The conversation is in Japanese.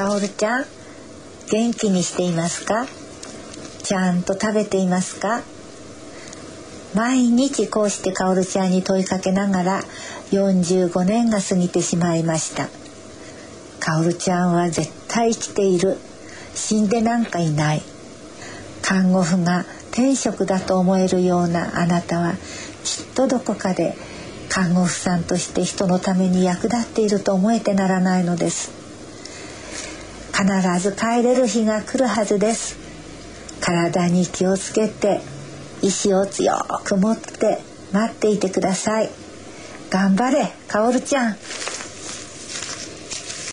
かおるちゃん元気にしていますか？ちゃんと食べていますか？毎日こうしてかおるちゃんに問いかけながら45年が過ぎてしまいました。かおるちゃんは絶対生きている。死んでなんかいない。看護婦が天職だと思えるようなあなたはきっとどこかで看護婦さんとして人のために役立っていると思えてならないのです。必ず帰れる日が来るはずです。体に気をつけて意志を強く持って待っていてください。頑張れかおるちゃん。